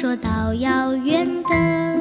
说到遥远的